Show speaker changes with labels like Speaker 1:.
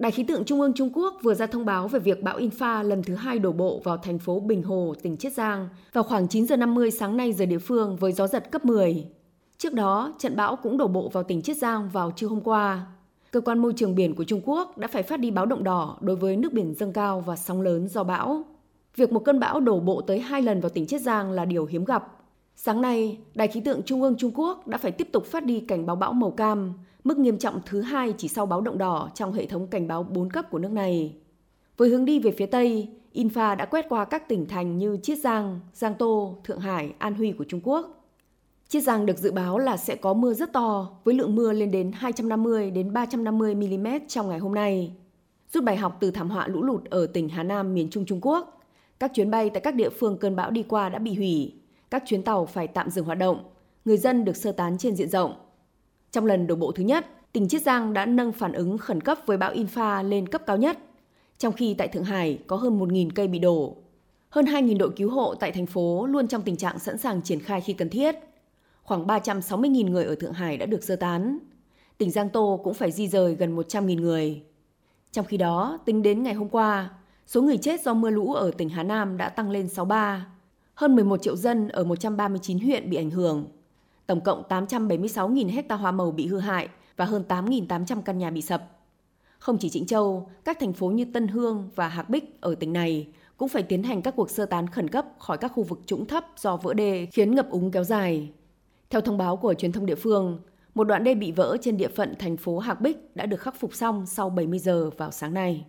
Speaker 1: Đài khí tượng Trung ương Trung Quốc vừa ra thông báo về việc bão Infa lần thứ hai đổ bộ vào thành phố Bình Hồ, tỉnh Chiết Giang vào khoảng 9 giờ 50 sáng nay giờ địa phương với gió giật cấp 10. Trước đó, trận bão cũng đổ bộ vào tỉnh Chiết Giang vào trưa hôm qua. Cơ quan môi trường biển của Trung Quốc đã phải phát đi báo động đỏ đối với nước biển dâng cao và sóng lớn do bão. Việc một cơn bão đổ bộ tới hai lần vào tỉnh Chiết Giang là điều hiếm gặp. Sáng nay, Đài khí tượng Trung ương Trung Quốc đã phải tiếp tục phát đi cảnh báo bão màu cam, mức nghiêm trọng thứ hai chỉ sau báo động đỏ trong hệ thống cảnh báo 4 cấp của nước này. Với hướng đi về phía Tây, Infa đã quét qua các tỉnh thành như Chiết Giang, Giang Tô, Thượng Hải, An Huy của Trung Quốc. Chiết Giang được dự báo là sẽ có mưa rất to với lượng mưa lên đến 250 đến 350 mm trong ngày hôm nay. Rút bài học từ thảm họa lũ lụt ở tỉnh Hà Nam miền Trung Trung Quốc, các chuyến bay tại các địa phương cơn bão đi qua đã bị hủy, các chuyến tàu phải tạm dừng hoạt động, người dân được sơ tán trên diện rộng. Trong lần đổ bộ thứ nhất, tỉnh Chiết Giang đã nâng phản ứng khẩn cấp với bão Infa lên cấp cao nhất, trong khi tại Thượng Hải có hơn 1.000 cây bị đổ. Hơn 2.000 đội cứu hộ tại thành phố luôn trong tình trạng sẵn sàng triển khai khi cần thiết. Khoảng 360.000 người ở Thượng Hải đã được sơ tán. Tỉnh Giang Tô cũng phải di rời gần 100.000 người. Trong khi đó, tính đến ngày hôm qua, số người chết do mưa lũ ở tỉnh Hà Nam đã tăng lên 63. Hơn 11 triệu dân ở 139 huyện bị ảnh hưởng. Tổng cộng 876.000 hecta hoa màu bị hư hại và hơn 8.800 căn nhà bị sập. Không chỉ Trịnh Châu, các thành phố như Tân Hương và Hạc Bích ở tỉnh này cũng phải tiến hành các cuộc sơ tán khẩn cấp khỏi các khu vực trũng thấp do vỡ đê khiến ngập úng kéo dài. Theo thông báo của truyền thông địa phương, một đoạn đê bị vỡ trên địa phận thành phố Hạc Bích đã được khắc phục xong sau 70 giờ vào sáng nay.